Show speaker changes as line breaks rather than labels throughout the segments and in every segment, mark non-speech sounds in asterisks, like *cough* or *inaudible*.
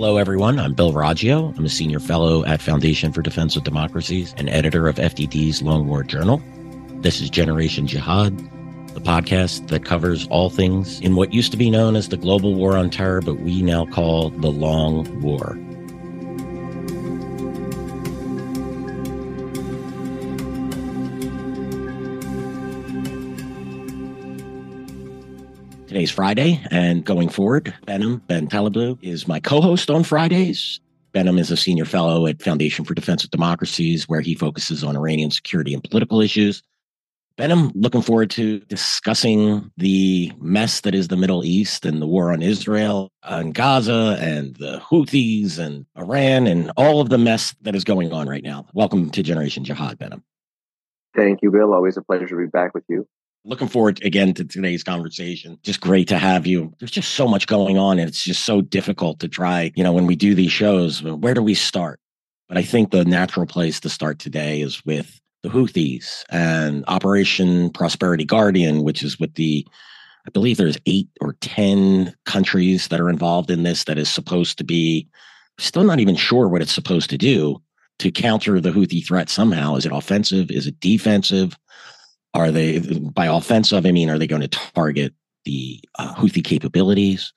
Hello, everyone. I'm Bill Roggio. I'm a senior fellow at Foundation for Defense of Democracies and editor of FDD's Long War Journal. This is Generation Jihad, the podcast that covers all things in what used to be known as the global war on terror, but we now call the Long War. Friday, and going forward, Behnam, Ben Taleblu is my co-host on Fridays. Behnam is a senior fellow at Foundation for Defense of Democracies, where he focuses on Iranian security and political issues. Behnam, looking forward to discussing the mess that is the Middle East and the war on Israel and Gaza and the Houthis and Iran and all of the mess that is going on right now. Welcome to Generation Jihad, Behnam.
Thank you, Bill. Always a pleasure to be back with you.
Looking forward again to today's conversation. Just great to have you. There's just so much going on, and it's just so difficult to try. You know, when we do these shows, where do we start? But I think the natural place to start today is with the Houthis and Operation Prosperity Guardian, which is with the, I believe there's eight or 10 countries that are involved in this that is supposed to be, still not even sure what it's supposed to do to counter the Houthi threat somehow. Is it offensive? Is it defensive? Are they by offensive? I mean, are they going to target the uh, Houthi capabilities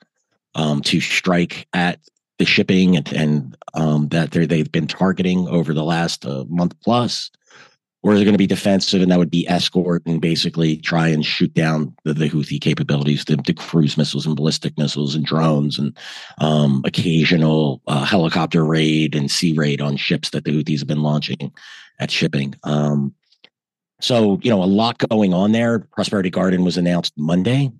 um, to strike at the shipping and, and um, that they've been targeting over the last uh, month plus? Or is it going to be defensive and that would be escort and basically try and shoot down the, the Houthi capabilities, the, the, cruise missiles and ballistic missiles and drones and um, occasional uh, helicopter raid and sea raid on ships that the Houthis have been launching at shipping? Um, so, you know, a lot going on there. Prosperity Guardian was announced Monday.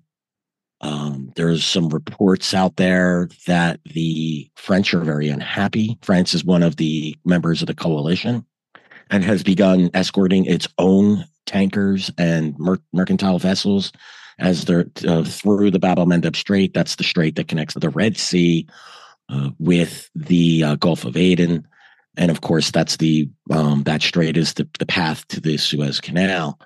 Um, there's some reports out there that the French are very unhappy. France is one of the members of the coalition and has begun escorting its own tankers and mer- mercantile vessels as they're uh, through the Bab el Mandeb Strait. That's the strait that connects the Red Sea uh, with the uh, Gulf of Aden and of course that's the um, that strait is the, the path to the Suez Canal.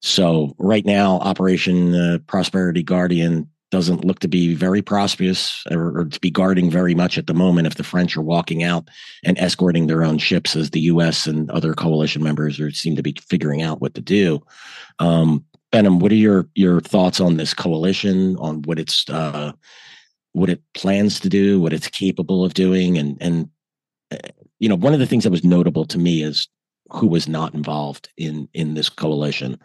So right now, Operation uh, Prosperity Guardian doesn't look to be very prosperous or, or, to be guarding very much at the moment. If the French are walking out and escorting their own ships, as the U.S. and other coalition members are seem to be figuring out what to do. Um, Behnam, what are your your thoughts on this coalition? On what it's uh, what it plans to do, what it's capable of doing, and and you know, one of the things that was notable to me is who was not involved in in this coalition,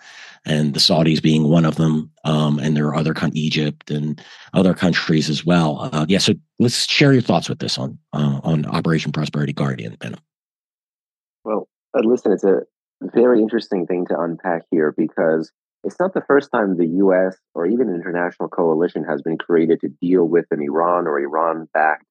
and the Saudis being one of them, um, and there are other con- Egypt and other countries as well. Uh, yeah, so let's share your thoughts with this on uh, on Operation Prosperity Guardian, Ben.
Well, uh, listen, it's a very interesting thing to unpack here because it's not the first time the U.S. or even an international coalition has been created to deal with an Iran or Iran-backed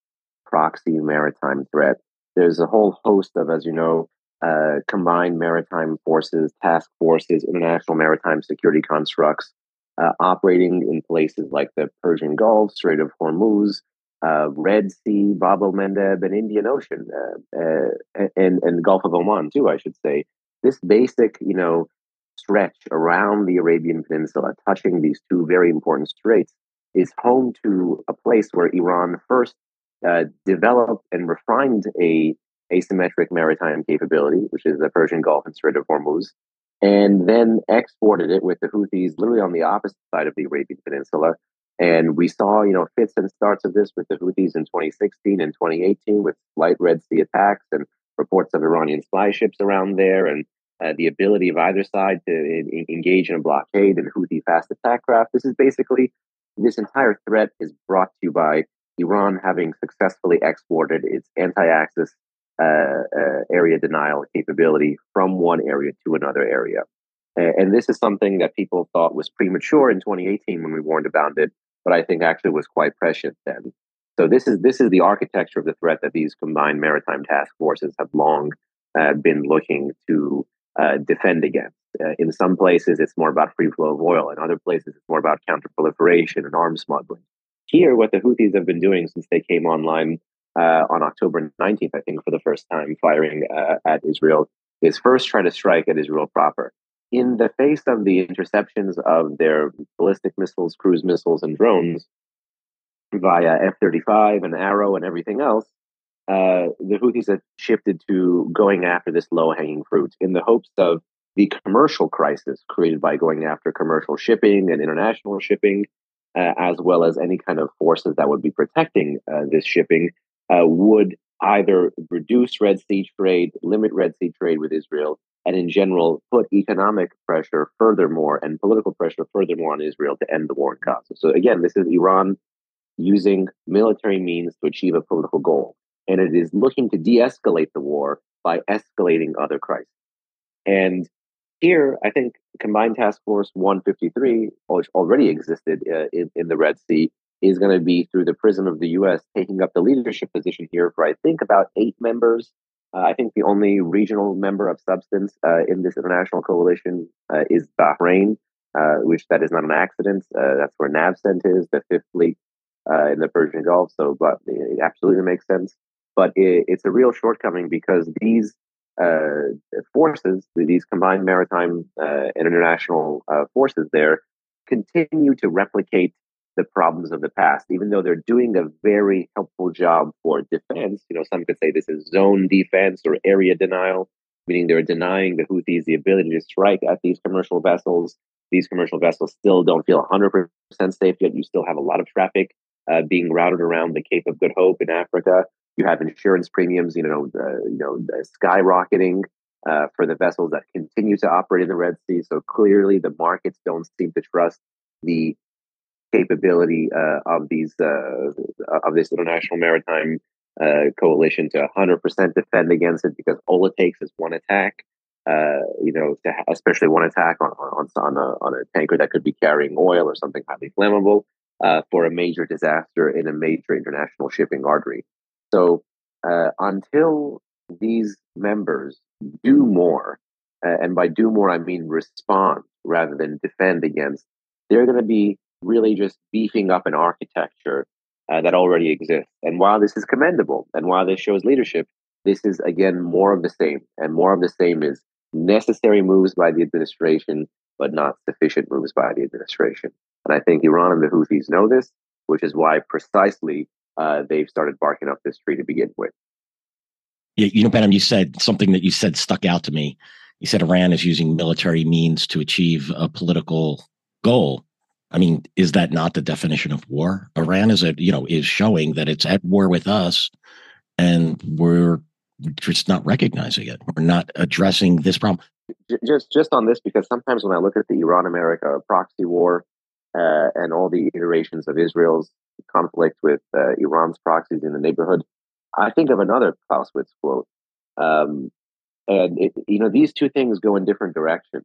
proxy maritime threat there's a whole host of, as you know, uh, combined maritime forces, task forces, international maritime security constructs uh, operating in places like the Persian Gulf, Strait of Hormuz, uh, Red Sea, Bab el Mandeb, and Indian Ocean, uh, uh, and and Gulf of Oman too, I should say. This basic, you know, stretch around the Arabian Peninsula, touching these two very important straits, is home to a place where Iran first uh, developed and refined a asymmetric maritime capability, which is the Persian Gulf and Strait of Hormuz, and then exported it with the Houthis literally on the opposite side of the Arabian Peninsula. And we saw, you know, fits and starts of this with the Houthis in 2016 and 2018 with light Red Sea attacks and reports of Iranian spy ships around there and uh, the ability of either side to in, engage in a blockade and Houthi fast attack craft. This is basically this entire threat is brought to you by Iran having successfully exported its anti-access uh, uh, area denial capability from one area to another area. And this is something that people thought was premature in 2018 when we warned about it, but I think actually was quite prescient then. So this is this is the architecture of the threat that these combined maritime task forces have long uh, been looking to uh, defend against. Uh, in some places, it's more about free flow of oil. In other places, it's more about counterproliferation and arms smuggling. Here, what the Houthis have been doing since they came online uh, on October 19th, I think, for the first time, firing uh, at Israel, is first try to strike at Israel proper. In the face of the interceptions of their ballistic missiles, cruise missiles, and drones via F 35 and Arrow and everything else, uh, the Houthis have shifted to going after this low hanging fruit in the hopes of the commercial crisis created by going after commercial shipping and international shipping, uh, as well as any kind of forces that would be protecting uh, this shipping, uh, would either reduce Red Sea trade, limit Red Sea trade with Israel, and in general put economic pressure furthermore and political pressure furthermore on Israel to end the war in Gaza. So again, this is Iran using military means to achieve a political goal. And it is looking to de escalate the war by escalating other crises. And here, I think Combined Task Force 153, which already existed uh, in, in the Red Sea, is going to be through the prism of the U.S. taking up the leadership position here for, I think, about eight members. Uh, I think the only regional member of substance uh, in this international coalition uh, is Bahrain, uh, which that is not an accident. Uh, that's where NAVCENT is, the fifth fleet in the Persian Gulf. So, but it absolutely makes sense. But it, it's a real shortcoming because these uh, forces, these combined maritime uh, and international uh, forces there, continue to replicate the problems of the past, even though they're doing a very helpful job for defense. You know, some could say this is zone defense or area denial, meaning they're denying the Houthis the ability to strike at these commercial vessels. These commercial vessels still don't feel 100% safe yet. You still have a lot of traffic uh, being routed around the Cape of Good Hope in Africa. You have insurance premiums, you know, uh, you know, skyrocketing uh, for the vessels that continue to operate in the Red Sea. So clearly, the markets don't seem to trust the capability uh, of these uh, of this international maritime uh, coalition to 100% defend against it because all it takes is one attack. Uh, you know, ha- especially one attack on on on a, on a tanker that could be carrying oil or something highly flammable for a major disaster in a major international shipping artery. So uh, until these members do more, uh, and by do more, I mean respond rather than defend against, they're going to be really just beefing up an architecture uh, that already exists. And while this is commendable and while this shows leadership, this is again more of the same. And more of the same is necessary moves by the administration, but not sufficient moves by the administration. And I think Iran and the Houthis know this, which is why precisely uh, they've started barking up this tree to begin with.
Yeah, you know, Behnam, you said something that you said stuck out to me. You said Iran is using military means to achieve a political goal. I mean, is that not the definition of war? Iran is a, you know, is showing that it's at war with us, and we're just not recognizing it. We're not addressing this problem.
Just, just on this, because sometimes when I look at the Iran-America proxy war uh, and all the iterations of Israel's conflict with uh, Iran's proxies in the neighborhood, I think of another Clausewitz quote. Um, and, it, you know, these two things go in different directions.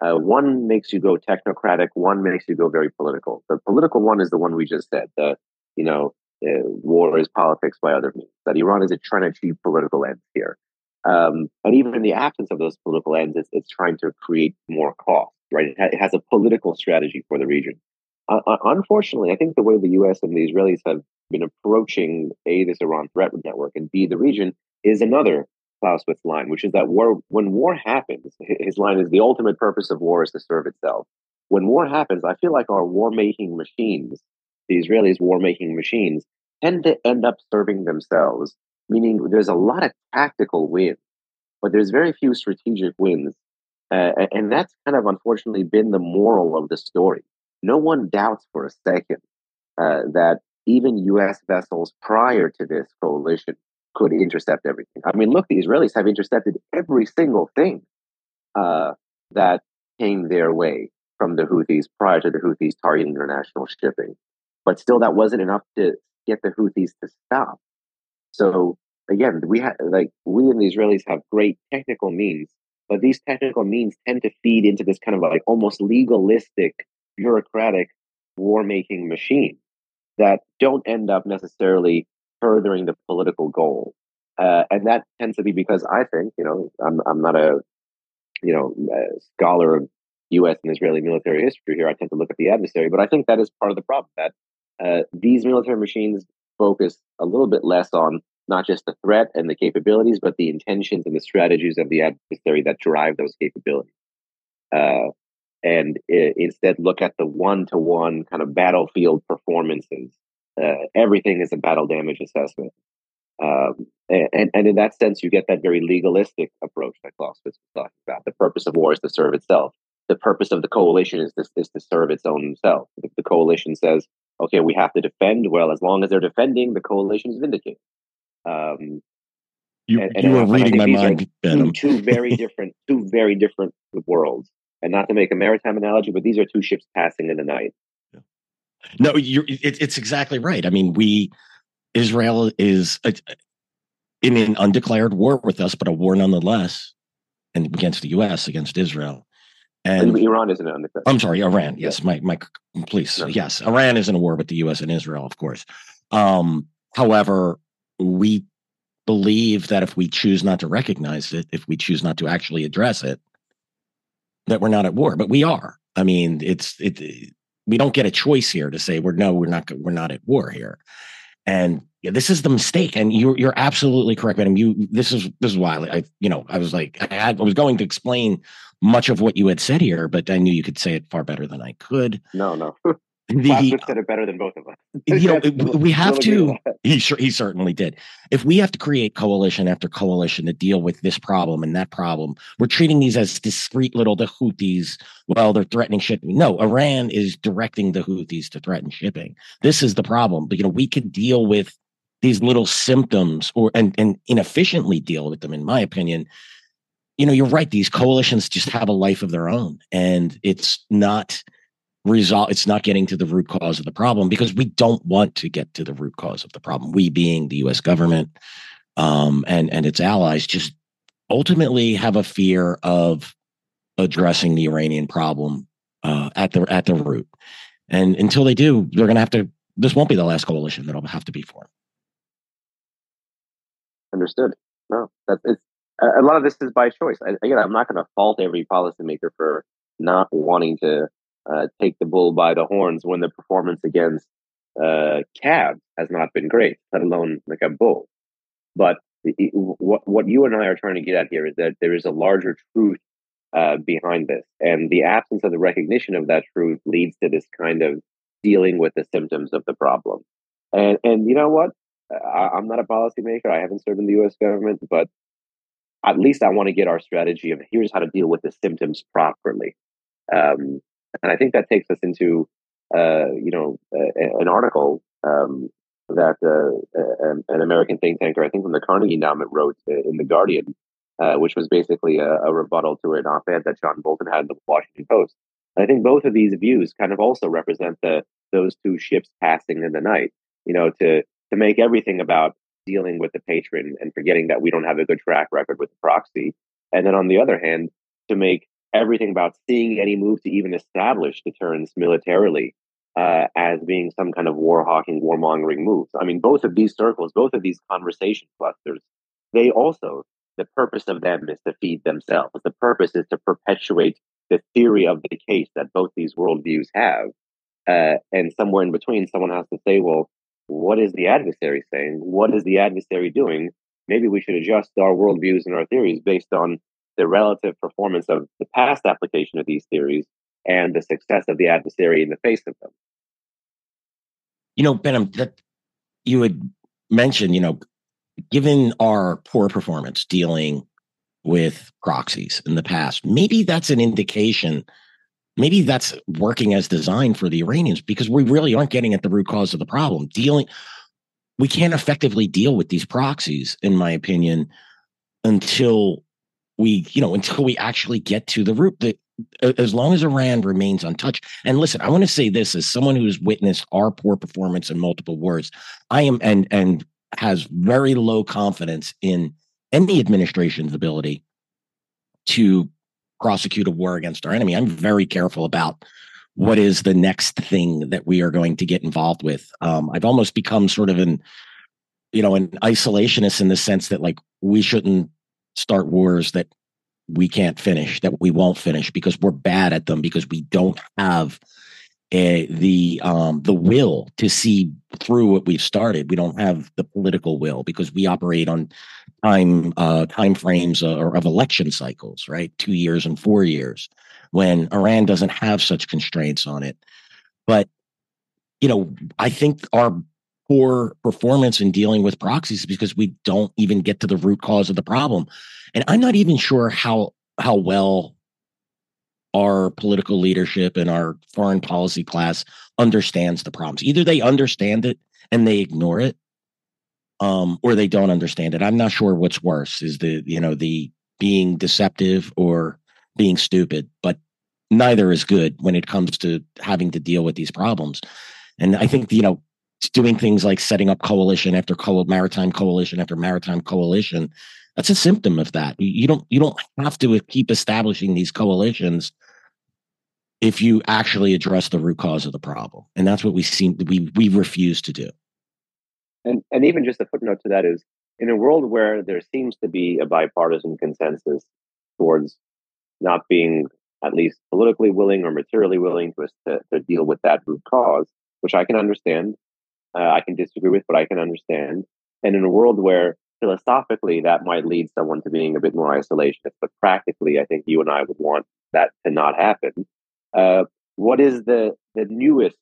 Uh, one makes you go technocratic, one makes you go very political. The political one is the one we just said. The, you know, uh, war is politics by other means. That Iran is trying to achieve political ends here. Um, and even in the absence of those political ends, it's, it's trying to create more cost, right? It, ha- it has a political strategy for the region. Uh, unfortunately, I think the way the U.S. and the Israelis have been approaching a this Iran threat network and b the region is another Clausewitz line, which is that war when war happens, his line is the ultimate purpose of war is to serve itself. When war happens, I feel like our war making machines, the Israelis' war making machines, tend to end up serving themselves. Meaning, there's a lot of tactical wins, but there's very few strategic wins, uh, and that's kind of unfortunately been the moral of the story no one doubts for a second uh, that even U.S. vessels prior to this coalition could intercept everything. I mean, look, the Israelis have intercepted every single thing uh, that came their way from the Houthis prior to the Houthis targeting international shipping. But still, that wasn't enough to get the Houthis to stop. So again, we have like we and the Israelis have great technical means, but these technical means tend to feed into this kind of like almost legalistic bureaucratic war making machine that don't end up necessarily furthering the political goal. Uh, and that tends to be because I think, you know, I'm, I'm not a, you know, a scholar of U.S. and Israeli military history here. I tend to look at the adversary, but I think that is part of the problem that uh, these military machines focus a little bit less on not just the threat and the capabilities, but the intentions and the strategies of the adversary that drive those capabilities. Uh, and it, instead look at the one to one kind of battlefield performances. Uh, everything is a battle damage assessment. Um, and, and in that sense, you get that very legalistic approach that Clausewitz was talking about. The purpose of war is to serve itself. The purpose of the coalition is to, is to serve its own self. If the coalition says, okay, we have to defend, well, as long as they're defending, the coalition is vindicated. Um,
you, and, and you were reading my mind,
two, two very different, two very different worlds. And not to make a maritime analogy, but these are two ships passing in the night.
No, you're, it, it's exactly right. I mean, we Israel is a, in an undeclared war with us, but a war nonetheless, and against the U.S. against Israel.
And Iran isn't undeclared.
I'm sorry, Iran. Yes, my my please. No. Yes, Iran is in a war with the U.S. and Israel, of course. Um, however, we believe that if we choose not to recognize it, if we choose not to actually address it, that we're not at war. But we are. I mean, it's it. We don't get a choice here to say we're no, we're not. We're not at war here. And yeah, this is the mistake, and you're you're absolutely correct, Madam. You this is this is why I you know I was like I, had, I was going to explain much of what you had said here, but I knew you could say it far better than I could.
No, no. *laughs* The, said it better than both of us. *laughs*
you know, we have to. He sure he certainly did. If we have to create coalition after coalition to deal with this problem and that problem, we're treating these as discrete little the Houthis. Well, they're threatening shipping. No, Iran is directing the Houthis to threaten shipping. This is the problem. But you know, we can deal with these little symptoms or and, and inefficiently deal with them, in my opinion. You know, you're right. These coalitions just have a life of their own, and it's not resolve it's not getting to the root cause of the problem because we don't want to get to the root cause of the problem. We being the US government um, and and its allies just ultimately have a fear of addressing the Iranian problem uh, at the at the root. And until they do they're going to have to this won't be the last coalition that'll have to be formed.
Understood. No that it's a lot of this is by choice. I, again i'm not going to fault every policymaker for not wanting to uh, take the bull by the horns when the performance against uh, has not been great, let alone like a bull. But it, what what you and I are trying to get at here is that there is a larger truth uh, behind this, and the absence of the recognition of that truth leads to this kind of dealing with the symptoms of the problem. And and you know what? I, I'm not a policymaker. I haven't served in the U.S. government, but at least I want to get our strategy of here's how to deal with the symptoms properly. Um, and I think that takes us into, uh, you know, uh, an article um, that uh, an American think tanker, I think from the Carnegie Endowment, wrote in the Guardian, uh, which was basically a, a, rebuttal to an op-ed that John Bolton had in the Washington Post. And I think both of these views kind of also represent the those two ships passing in the night. You know, to to make everything about dealing with the patron and forgetting that we don't have a good track record with the proxy, and then on the other hand, to make everything about seeing any move to even establish deterrence militarily uh, as being some kind of war hawking, warmongering move. I mean, both of these circles, both of these conversation clusters, they also, the purpose of them is to feed themselves. The purpose is to perpetuate the theory of the case that both these worldviews have. Uh, and somewhere in between, someone has to say, well, what is the adversary saying? What is the adversary doing? Maybe we should adjust our worldviews and our theories based on the relative performance of the past application of these theories and the success of the adversary in the face of them.
You know, Behnam, that you had mentioned, you know, given our poor performance dealing with proxies in the past, maybe that's an indication. Maybe that's working as designed for the Iranians because we really aren't getting at the root cause of the problem. Dealing, we can't effectively deal with these proxies, in my opinion, until we, you know, until we actually get to the root that as long as Iran remains untouched. And listen, I want to say this as someone who has witnessed our poor performance in multiple wars, I am and and has very low confidence in any administration's ability to prosecute a war against our enemy. I'm very careful about what is the next thing that we are going to get involved with. Um, I've almost become sort of an, you know, an isolationist in the sense that like we shouldn't start wars that we can't finish, that we won't finish because we're bad at them because we don't have a, the um, the will to see through what we've started. We don't have the political will because we operate on time uh, time frames uh, of election cycles, right? Two years and four years. When Iran doesn't have such constraints on it, but you know, I think our poor performance in dealing with proxies because we don't even get to the root cause of the problem. And I'm not even sure how how well our political leadership and our foreign policy class understands the problems. Either they understand it and they ignore it, um, or they don't understand it. I'm not sure what's worse is the, you know, the being deceptive or being stupid, but neither is good when it comes to having to deal with these problems. And I think, you know, doing things like setting up coalition after co- maritime coalition after maritime coalition that's a symptom of that you don't you don't have to keep establishing these coalitions if you actually address the root cause of the problem and that's what we seem we we refuse to do
and and even just a footnote to that is in a world where there seems to be a bipartisan consensus towards not being at least politically willing or materially willing to, to, to deal with that root cause, which I can understand. Uh, I can disagree with, but I can understand. And in a world where philosophically that might lead someone to being a bit more isolationist, but practically, I think you and I would want that to not happen. Uh, what is the the newest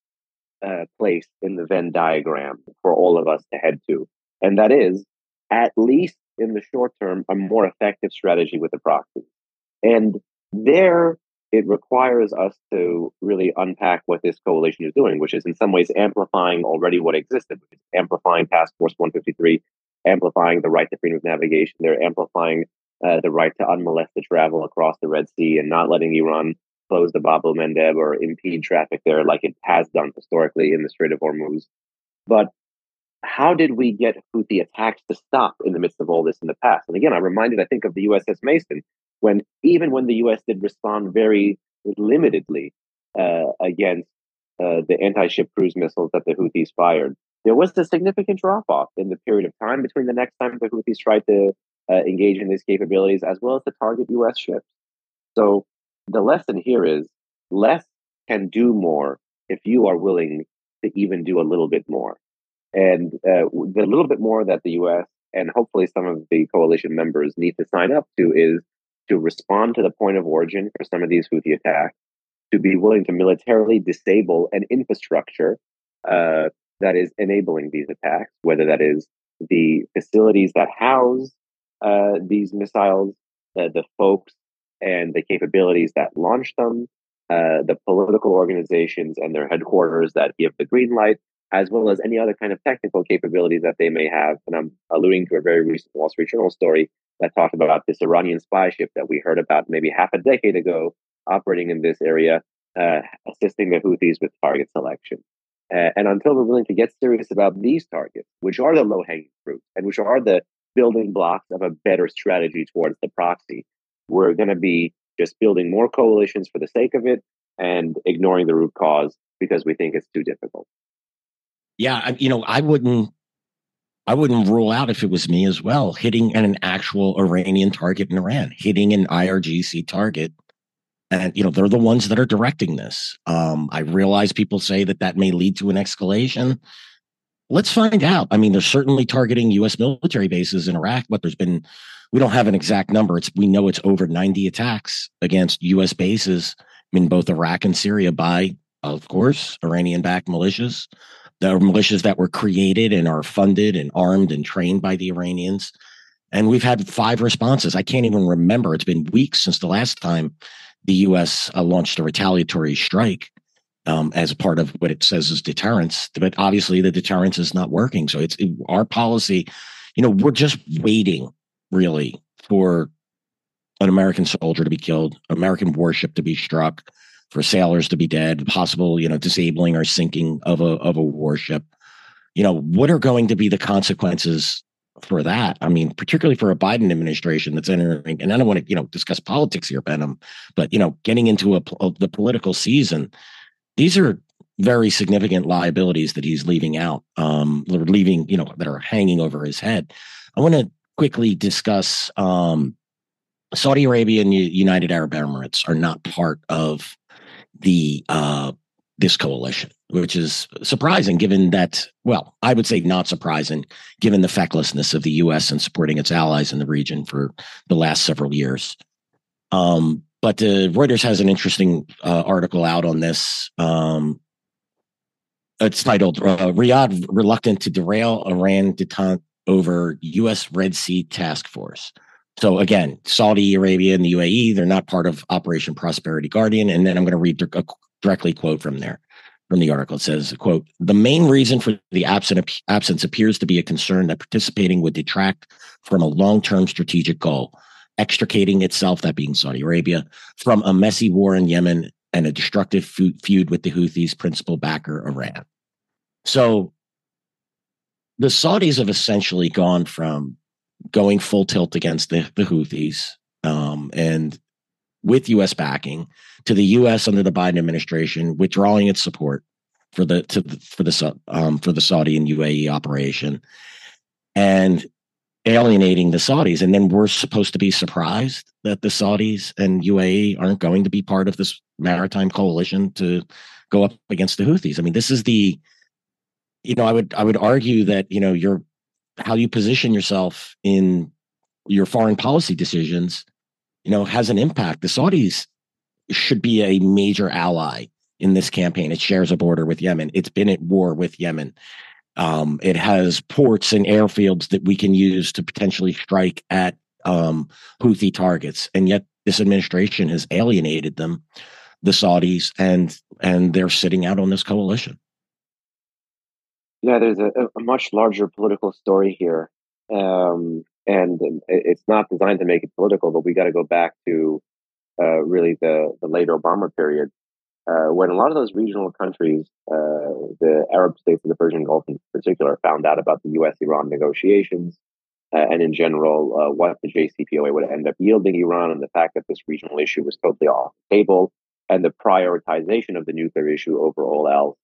uh, place in the Venn diagram for all of us to head to? And that is, at least in the short term, a more effective strategy with the proxy. And there, it requires us to really unpack what this coalition is doing, which is in some ways amplifying already what existed, which is amplifying Task Force 153, amplifying the right to freedom of navigation. They're amplifying uh, the right to unmolested travel across the Red Sea and not letting Iran close the Bab el Mandeb or impede traffic there like it has done historically in the Strait of Hormuz. But how did we get Houthi attacks to stop in the midst of all this in the past? And again, I'm reminded, I think, of the USS Mason, when even when the US did respond very limitedly uh, against uh, the anti ship cruise missiles that the Houthis fired, there was a significant drop off in the period of time between the next time the Houthis tried to uh, engage in these capabilities as well as to target US ships. So the lesson here is less can do more if you are willing to even do a little bit more. And uh, the little bit more that the US and hopefully some of the coalition members need to sign up to is to respond to the point of origin for some of these Houthi attacks, to be willing to militarily disable an infrastructure uh, that is enabling these attacks, whether that is the facilities that house uh, these missiles, uh, the folks and the capabilities that launch them, uh, the political organizations and their headquarters that give the green light, as well as any other kind of technical capabilities that they may have. And I'm alluding to a very recent Wall Street Journal story that talked about this Iranian spy ship that we heard about maybe half a decade ago operating in this area, uh, assisting the Houthis with target selection. Uh, and until we're willing to get serious about these targets, which are the low hanging fruit and which are the building blocks of a better strategy towards the proxy, we're going to be just building more coalitions for the sake of it and ignoring the root cause because we think it's too difficult.
Yeah, you know, I wouldn't I wouldn't rule out if it was me as well, hitting an actual Iranian target in Iran, hitting an IRGC target. And, you know, they're the ones that are directing this. Um, I realize people say that that may lead to an escalation. Let's find out. I mean, they're certainly targeting U.S. military bases in Iraq, but there's been, we don't have an exact number. It's, we know it's over 90 attacks against U.S. bases in both Iraq and Syria by, of course, Iranian backed militias the militias that were created and are funded and armed and trained by the Iranians. And we've had five responses. I can't even remember. It's been weeks since the last time the U.S. Uh, launched a retaliatory strike um, as part of what it says is deterrence. But obviously, the deterrence is not working. So it's it, our policy. You know, we're just waiting really for an American soldier to be killed, American warship to be struck, for sailors to be dead, possible, you know, disabling or sinking of a of a warship. You know, what are going to be the consequences for that? I mean, particularly for a Biden administration that's entering, and I don't want to, you know, discuss politics here, Behnam, but you know, getting into a, a the political season, these are very significant liabilities that he's leaving out, um, leaving, you know, that are hanging over his head. I want to quickly discuss um, Saudi Arabia and United Arab Emirates are not part of the uh, this coalition, which is surprising given that, well, I would say not surprising given the fecklessness of the U.S. in supporting its allies in the region for the last several years. Um, but uh, Reuters has an interesting uh, article out on this. Um, it's titled uh, Riyadh reluctant to derail Iran detente over U.S. Red Sea task force. So again, Saudi Arabia and the UAE, they're not part of Operation Prosperity Guardian. And then I'm going to read a directly quote from there from the article. It says, quote, the main reason for the absent, absence appears to be a concern that participating would detract from a long-term strategic goal, extricating itself, that being Saudi Arabia, from a messy war in Yemen and a destructive feud with the Houthis' principal backer, Iran. So the Saudis have essentially gone from going full tilt against the, the Houthis um, and with U.S. backing to the U.S. under the Biden administration withdrawing its support for the to the, for the um, for the Saudi and UAE operation and alienating the Saudis. And then we're supposed to be surprised that the Saudis and UAE aren't going to be part of this maritime coalition to go up against the Houthis. I mean, this is the you know, I would I would argue that you know your how you position yourself in your foreign policy decisions, you know, has an impact. The Saudis should be a major ally in this campaign. It shares a border with Yemen. It's been at war with Yemen. Um, it has ports and airfields that we can use to potentially strike at um, Houthi targets, and yet this administration has alienated them, the Saudis, and and they're sitting out on this coalition.
Yeah, there's a, a much larger political story here. Um, and it's not designed to make it political, but we got to go back to uh, really the, the late Obama period, uh, when a lot of those regional countries, uh, the Arab states of the Persian Gulf in particular, found out about the U.S. Iran negotiations, uh, and in general, uh, what the JCPOA would end up yielding Iran, and the fact that this regional issue was totally off the table, and the prioritization of the nuclear issue over all else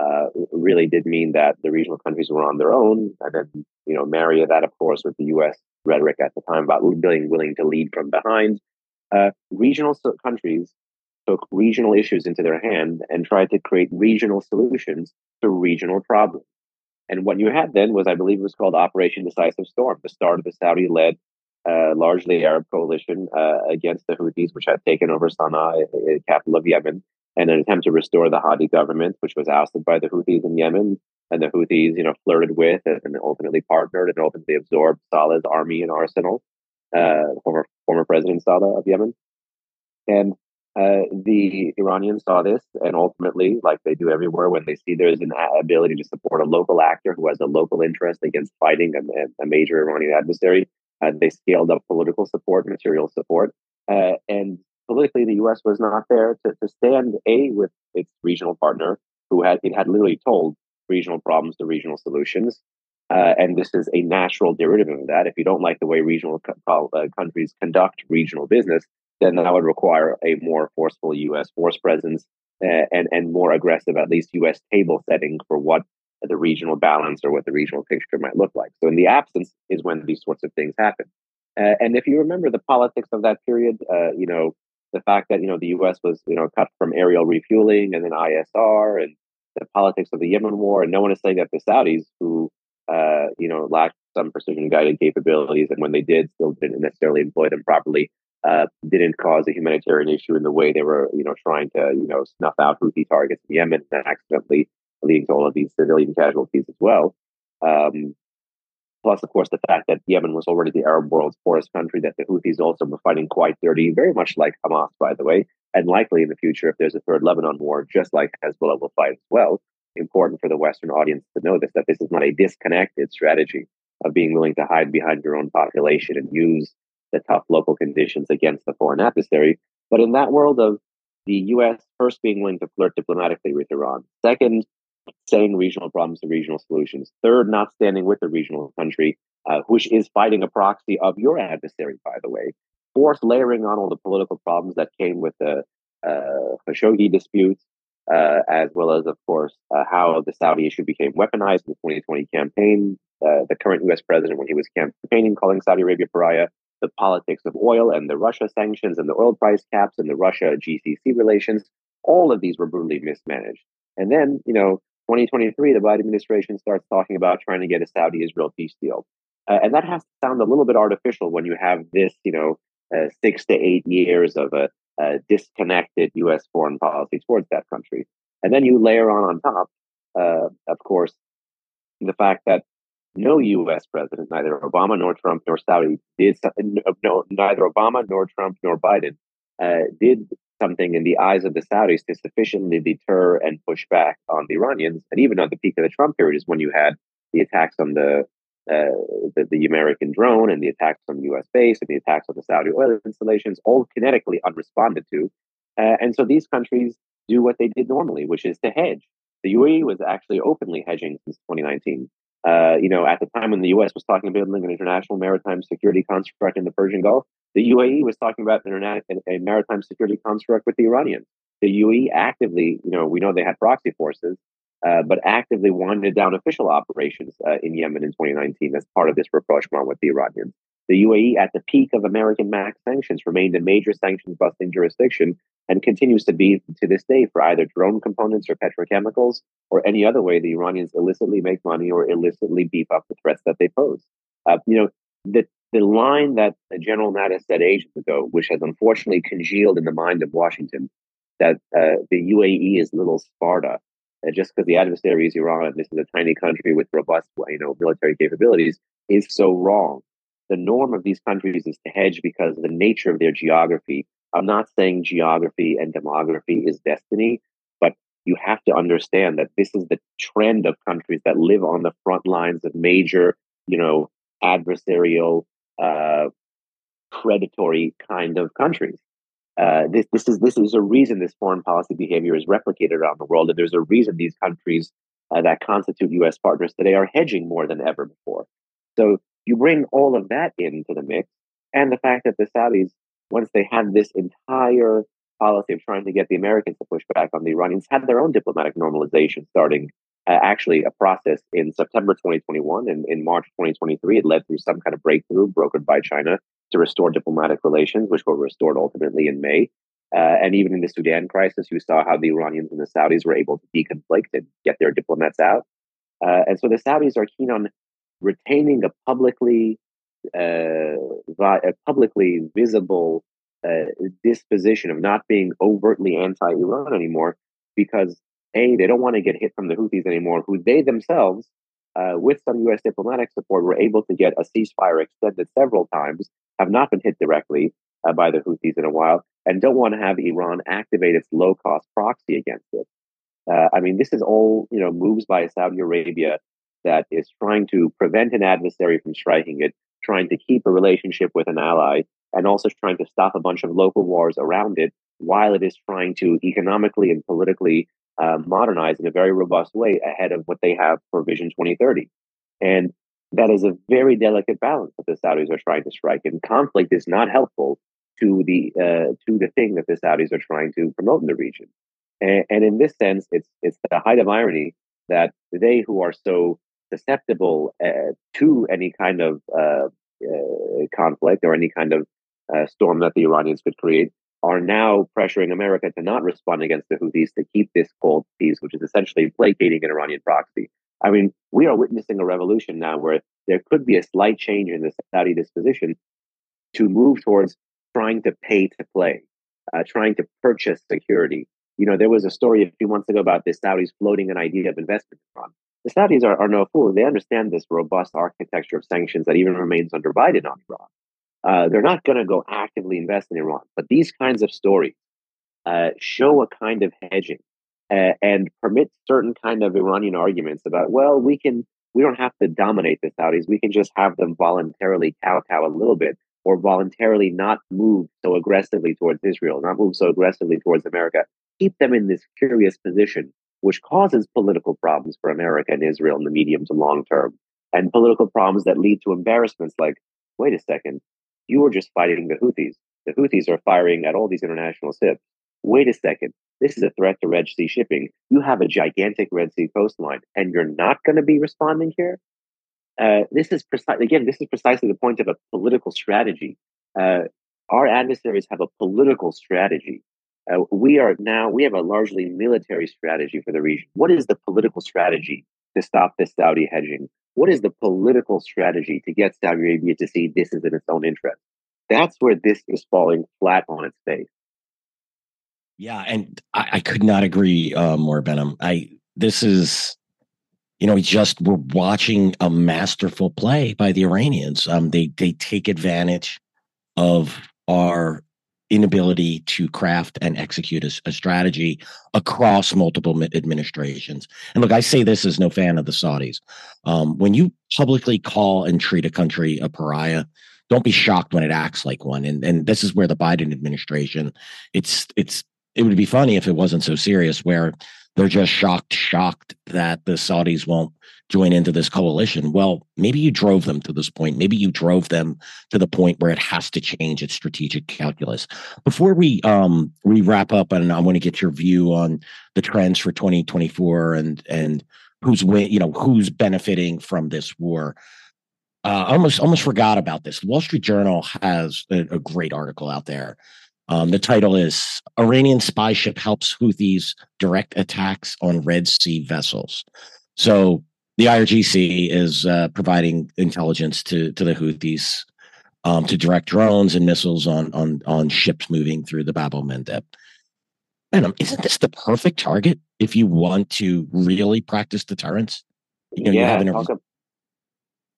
uh, really did mean that the regional countries were on their own. And then, you know, marry that, of course, with the U.S. rhetoric at the time about being willing to lead from behind. Uh, regional so- countries took regional issues into their hand and tried to create regional solutions to regional problems. And what you had then was, I believe, it was called Operation Decisive Storm, the start of the Saudi-led, uh, largely Arab coalition uh, against the Houthis, which had taken over Sana'a, the capital of Yemen, and an attempt to restore the Hadi government, which was ousted by the Houthis in Yemen. And the Houthis, you know, flirted with and ultimately partnered and ultimately absorbed Saleh's army and arsenal, uh, former former President Saleh of Yemen. And uh, the Iranians saw this, and ultimately, like they do everywhere, when they see there's an ability to support a local actor who has a local interest against fighting a, a major Iranian adversary, uh, they scaled up political support, material support, uh, and politically, the U.S. was not there to, to stand a with its regional partner, who had it had literally told regional problems to regional solutions. Uh, and this is a natural derivative of that. If you don't like the way regional co- uh, countries conduct regional business, then that would require a more forceful U.S. force presence uh, and and more aggressive, at least U.S. table setting for what the regional balance or what the regional picture might look like. So, in the absence is when these sorts of things happen. Uh, and if you remember the politics of that period, uh, you know, the fact that you know the U.S. was you know cut from aerial refueling and then ISR and the politics of the Yemen war, and no one is saying that the Saudis, who uh, you know lacked some precision guided capabilities, and when they did, still didn't necessarily employ them properly, uh, didn't cause a humanitarian issue in the way they were you know trying to you know snuff out Houthi targets in Yemen and accidentally leading to all of these civilian casualties as well. Um, Plus, of course, the fact that Yemen was already the Arab world's poorest country, that the Houthis also were fighting quite dirty, very much like Hamas, by the way, and likely in the future, if there's a third Lebanon war, just like Hezbollah will fight as well. Important for the Western audience to know this, that this is not a disconnected strategy of being willing to hide behind your own population and use the tough local conditions against the foreign adversary. But in that world of the U.S. first being willing to flirt diplomatically with Iran, second, saying regional problems to regional solutions. Third, not standing with the regional country, uh, which is fighting a proxy of your adversary, by the way. Fourth, layering on all the political problems that came with the uh, Khashoggi disputes, uh, as well as, of course, uh, how the Saudi issue became weaponized in the 2020 campaign. Uh, the current U.S. president, when he was campaigning, calling Saudi Arabia pariah, the politics of oil and the Russia sanctions and the oil price caps and the Russia GCC relations, all of these were brutally mismanaged. And then, you know, 2023, the Biden administration starts talking about trying to get a Saudi Israel peace deal. Uh, and that has to sound a little bit artificial when you have this, you know, uh, six to eight years of a, a, disconnected U.S. foreign policy towards that country. And then you layer on on top uh, of course, the fact that no U.S. president, neither Obama nor Trump nor Saudi, did no, neither Obama nor Trump nor Biden uh, did something in the eyes of the Saudis to sufficiently deter and push back on the Iranians. And even at the peak of the Trump period is when you had the attacks on the uh, the, the, American drone and the attacks on the U.S. base and the attacks on the Saudi oil installations, all kinetically unresponded to. Uh, and so these countries do what they did normally, which is to hedge. The UAE was actually openly hedging since 2019. Uh, you know, at the time when the U.S. was talking about building an international maritime security construct in the Persian Gulf, the UAE was talking about internet, a maritime security construct with the Iranians. The UAE actively, you know, we know they had proxy forces, uh, but actively winded down official operations uh, in Yemen in 2019 as part of this rapprochement with the Iranians. The UAE, at the peak of American max sanctions, remained a major sanctions busting jurisdiction and continues to be to this day for either drone components or petrochemicals or any other way the Iranians illicitly make money or illicitly beef up the threats that they pose. Uh, you know, the, the line that General Mattis said ages ago, which has unfortunately congealed in the mind of Washington, that uh, the UAE is little Sparta, just because the adversary is Iran, and this is a tiny country with robust, you know, military capabilities, is so wrong. The norm of these countries is to hedge because of the nature of their geography I'm not saying geography and demography is destiny, but you have to understand that this is the trend of countries that live on the front lines of major, you know, adversarial, uh, predatory kind of countries. Uh, this, this is this is a reason this foreign policy behavior is replicated around the world, and there's a reason these countries uh, that constitute U.S. partners today are hedging more than ever before. So you bring all of that into the mix, and the fact that the Saudis once they had this entire policy of trying to get the Americans to push back on the Iranians, had their own diplomatic normalization starting uh, actually a process in September 2021 and in March 2023. It led through some kind of breakthrough brokered by China to restore diplomatic relations, which were restored ultimately in May. Uh, and even in the Sudan crisis, you saw how the Iranians and the Saudis were able to deconflict and get their diplomats out. Uh, and so the Saudis are keen on retaining a publicly uh, a publicly visible uh, disposition of not being overtly anti-Iran anymore, because a they don't want to get hit from the Houthis anymore, who they themselves, uh, with some U.S. diplomatic support, were able to get a ceasefire extended several times, have not been hit directly uh, by the Houthis in a while, and don't want to have Iran activate its low-cost proxy against it. Uh, I mean, this is all you know moves by Saudi Arabia that is trying to prevent an adversary from striking it, trying to keep a relationship with an ally and also trying to stop a bunch of local wars around it while it is trying to economically and politically uh, modernize in a very robust way ahead of what they have for Vision 2030. And that is a very delicate balance that the Saudis are trying to strike. And conflict is not helpful to the uh, to the thing that the Saudis are trying to promote in the region. And, and in this sense, it's it's the height of irony that they who are so susceptible uh, to any kind of uh, uh, conflict or any kind of uh, storm that the Iranians could create are now pressuring America to not respond against the Houthis to keep this cold peace, which is essentially placating an Iranian proxy. I mean, we are witnessing a revolution now where there could be a slight change in the Saudi disposition to move towards trying to pay to play, uh, trying to purchase security. You know, there was a story a few months ago about the Saudis floating an idea of investment in Iran the Saudis are, are no fools. They understand this robust architecture of sanctions that even remains under Biden on Iran. Uh, they're not going to go actively invest in Iran, but these kinds of stories uh, show a kind of hedging uh, and permit certain kind of Iranian arguments about, well, we can, we don't have to dominate the Saudis. We can just have them voluntarily kowtow a little bit or voluntarily not move so aggressively towards Israel, not move so aggressively towards America. Keep them in this curious position which causes political problems for America and Israel in the medium to long term, and political problems that lead to embarrassments like, wait a second, you were just fighting the Houthis. The Houthis are firing at all these international ships. Wait a second, this is a threat to Red Sea shipping. You have a gigantic Red Sea coastline, and you're not going to be responding here. Uh, this is precisely again. This is precisely the point of a political strategy. Uh, our adversaries have a political strategy uh, we are now, we have a largely military strategy for the region. What is the political strategy to stop this Saudi hedging? What is the political strategy to get Saudi Arabia to see this is in its own interest? That's where this is falling flat on its face.
Yeah, and I, I could not agree uh, more, Behnam. I this is you know, we just were watching a masterful play by the Iranians. Um, they they take advantage of our inability to craft and execute a, a, strategy across multiple administrations. And look, I say this as no fan of the Saudis. Um, when you publicly call and treat a country a pariah, don't be shocked when it acts like one. And and this is where the Biden administration, it's it's it would be funny if it wasn't so serious, where they're just shocked, shocked that the Saudis won't join into this coalition. Well, maybe you drove them to this point. Maybe you drove them to the point where it has to change its strategic calculus. Before we um we wrap up, and I want to get your view on the trends for 2024 and and who's win, you know, who's benefiting from this war. Uh, almost almost forgot about this. The Wall Street Journal has a, a great article out there um, the title is Iranian spy ship helps Houthis direct attacks on Red Sea vessels. So the IRGC is uh, providing intelligence to to the Houthis um, to direct drones and missiles on on on ships moving through the Bab el Mandeb. And isn't this the perfect target if you want to really practice deterrence?
You know, yeah, you have an,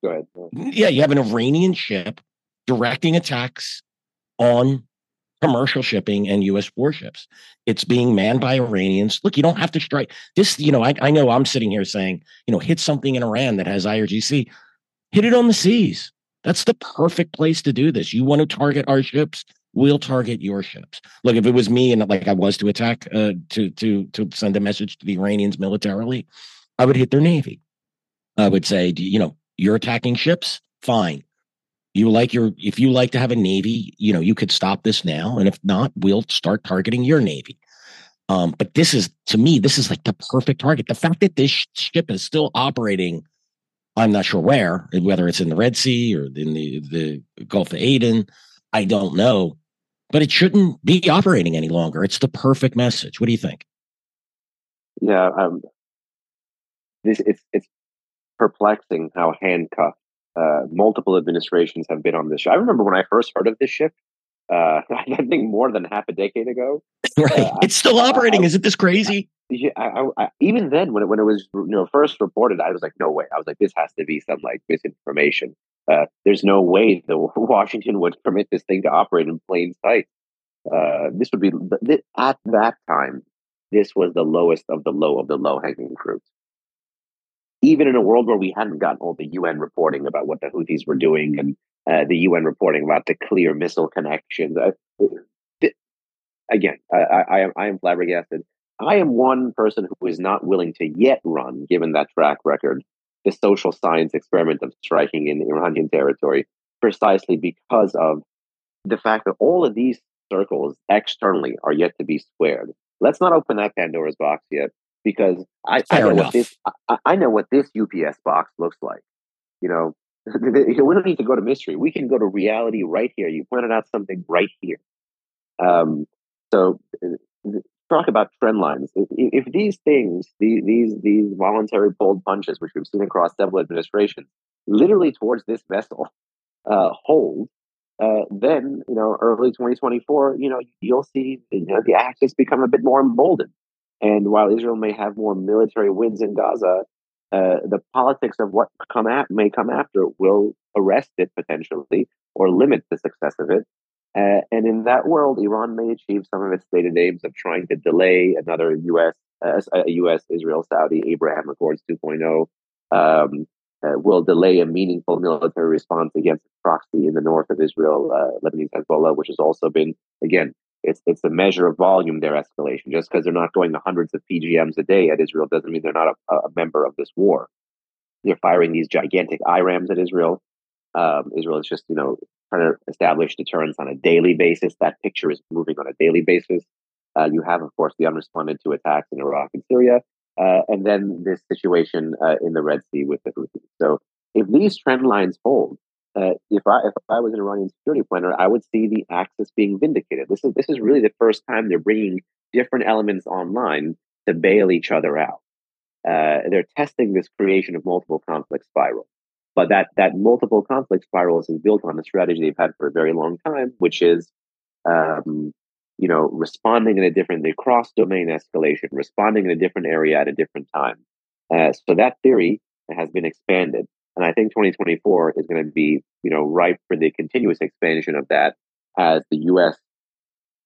go ahead.
Yeah, you have an Iranian ship directing attacks on commercial shipping and U.S. warships. It's being manned by Iranians. Look, you don't have to strike this. You know, I, I know I'm sitting here saying, you know, hit something in Iran that has IRGC, hit it on the seas. That's the perfect place to do this. You want to target our ships, we'll target your ships. Look, if it was me and like I was to attack, uh, to to to send a message to the Iranians militarily, I would hit their navy. I would say, you know, you're attacking ships, fine you like your if you like to have a navy you know you could stop this now. And if not we'll start targeting your navy. Um, but this is to me this is like the perfect target. The fact that this ship is still operating i'm not sure where whether it's in the red sea or in the the gulf of aden i don't know. But it shouldn't be operating any longer. It's the perfect message. What do you think?
Yeah um, this it's it's perplexing how handcuffed uh, multiple administrations have been on this ship. I remember when I first heard of this ship, uh, *laughs* I think more than half a decade ago. *laughs*
Right, uh, it's still operating. I, Isn't this crazy?
Yeah, I, I, even then, when it when it was you know first reported, I was like, no way. I was like, this has to be some like misinformation. Uh, there's no way that *laughs* Washington would permit this thing to operate in plain sight. Uh, this would be at that time. This was the lowest of the low of the low hanging fruit even in a world where we hadn't gotten all the UN reporting about what the Houthis were doing and uh, the UN reporting about the clear missile connections. Uh, again, I, I, I am flabbergasted. I am one person who is not willing to yet run, given that track record, the social science experiment of striking in Iranian territory, precisely because of the fact that all of these circles externally are yet to be squared. Let's not open that Pandora's box yet because I, I know enough. what this I, I, know what this UPS box looks like. *laughs* You know, we don't need to go to mystery. We can go to reality right here. You pointed out something right here. Um, so uh, talk about trend lines. If, if these things, these, these these voluntary pulled punches, which we've seen across several administrations, literally towards this vessel, *laughs* uh, hold, uh, then you know early 2024, you know you'll see you know, the axis become a bit more emboldened. And while Israel may have more military wins in Gaza, uh, the politics of what come at, may come after will arrest it potentially or limit the success of it. Uh, and in that world, Iran may achieve some of its stated aims of trying to delay another U.S. Uh, U.S. Israel Saudi Abraham Accords 2.0. Um, uh, will delay a meaningful military response against proxy in the north of Israel, uh, Lebanese Hezbollah, which has also been again it's it's a measure of volume their escalation. Just because they're not going to hundreds of PGMs a day at Israel doesn't mean they're not a, a member of this war. They're firing these gigantic IRAMs at Israel. Um, Israel is just you know trying to establish deterrence on a daily basis. That picture is moving on a daily basis. Uh, you have, of course, the unresponded to attacks in Iraq and Syria, uh, and then this situation uh, in the Red Sea with the Houthis. So, if these trend lines hold, uh, if I if I was an Iranian security planner, I would see the axis being vindicated. This is this is really the first time they're bringing different elements online to bail each other out. Uh, they're testing this creation of multiple conflict spirals, but that that multiple conflict spirals is built on a strategy they've had for a very long time, which is, um, you know, responding in a different, the cross domain escalation, responding in a different area at a different time. Uh, so that theory has been expanded. And I think 2024 is going to be, you know, ripe for the continuous expansion of that as the U.S.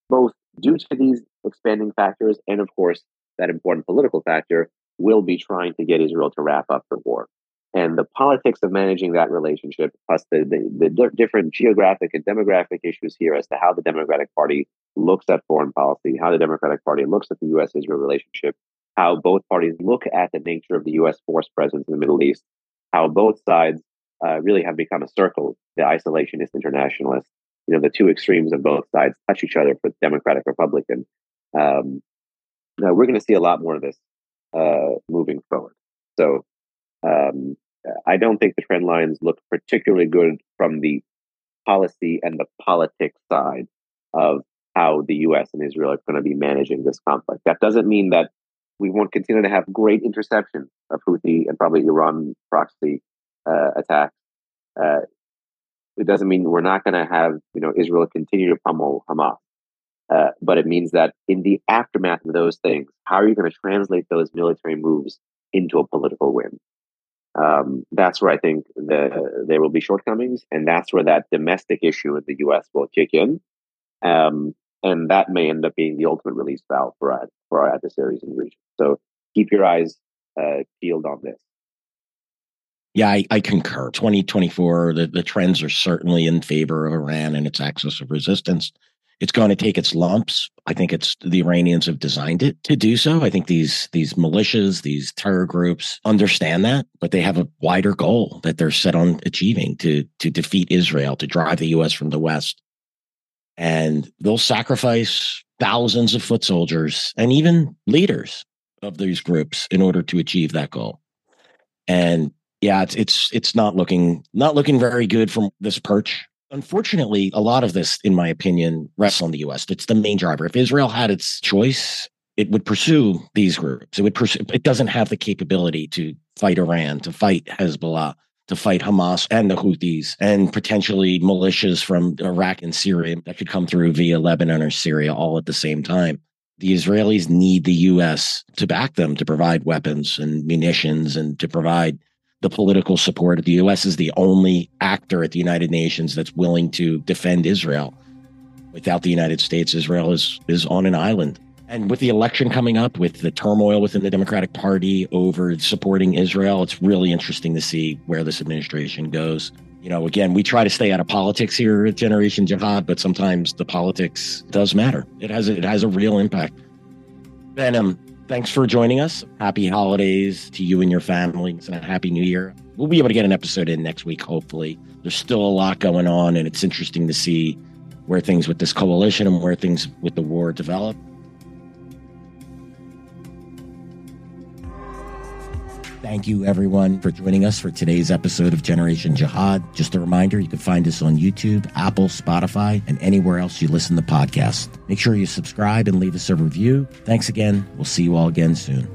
both due to these expanding factors and, of course, that important political factor will be trying to get Israel to wrap up the war. And the politics of managing that relationship, plus the, the, the different geographic and demographic issues here as to how the Democratic Party looks at foreign policy, how the Democratic Party looks at the U.S. Israel relationship, how both parties look at the nature of the U.S. force presence in the Middle East, how both sides uh, really have become a circle, the isolationist internationalists. You know, the two extremes of both sides touch each other for Democratic Republican. Um, now we're going to see a lot more of this uh, moving forward. So um, I don't think the trend lines look particularly good from the policy and the politics side of how the U.S. and Israel are going to be managing this conflict. That doesn't mean that we won't continue to have great interception of Houthi and probably Iran proxy uh, attacks. Uh, it doesn't mean we're not going to have you know Israel continue to pummel Hamas, uh, but it means that in the aftermath of those things, how are you going to translate those military moves into a political win? Um, that's where I think the, there will be shortcomings, and that's where that domestic issue in the U.S. will kick in. Um, and that may end up being the ultimate release valve for our, for our adversaries in the region. So keep your eyes uh, peeled on this.
Yeah, I, I, concur. 2024, the, the trends are certainly in favor of Iran and its axis of resistance. It's going to take its lumps. I think it's the Iranians have designed it to do so. I think these these militias, these terror groups understand that, but they have a wider goal that they're set on achieving to to defeat Israel, to drive the US from the west and they'll sacrifice thousands of foot soldiers and even leaders of these groups in order to achieve that goal. And yeah, it's it's it's not looking not looking very good from this perch. Unfortunately, a lot of this, in my opinion, rests on the U.S. It's the main driver. If Israel had its choice, it would pursue these groups. It would pursue. It doesn't have the capability to fight Iran, to fight Hezbollah, to fight Hamas and the Houthis and potentially militias from Iraq and Syria that could come through via Lebanon or Syria all at the same time. The Israelis need the U.S. to back them, to provide weapons and munitions and to provide the political support. The U.S. is the only actor at the United Nations that's willing to defend Israel. Without the United States, Israel is, is on an island. And with the election coming up, with the turmoil within the Democratic Party over supporting Israel, it's really interesting to see where this administration goes. You know, again, we try to stay out of politics here at Generation Jihad, but sometimes the politics does matter. It has a, it has a real impact. Ben, um, thanks for joining us. Happy holidays to you and your families, and a happy New Year. We'll be able to get an episode in next week, hopefully. There's still a lot going on, and it's interesting to see where things with this coalition and where things with the war develop. Thank you, everyone, for joining us for today's episode of Generation Jihad. Just a reminder you can find us on YouTube, Apple, Spotify, and anywhere else you listen to podcasts. Make sure you subscribe and leave us a review. Thanks again. We'll see you all again soon.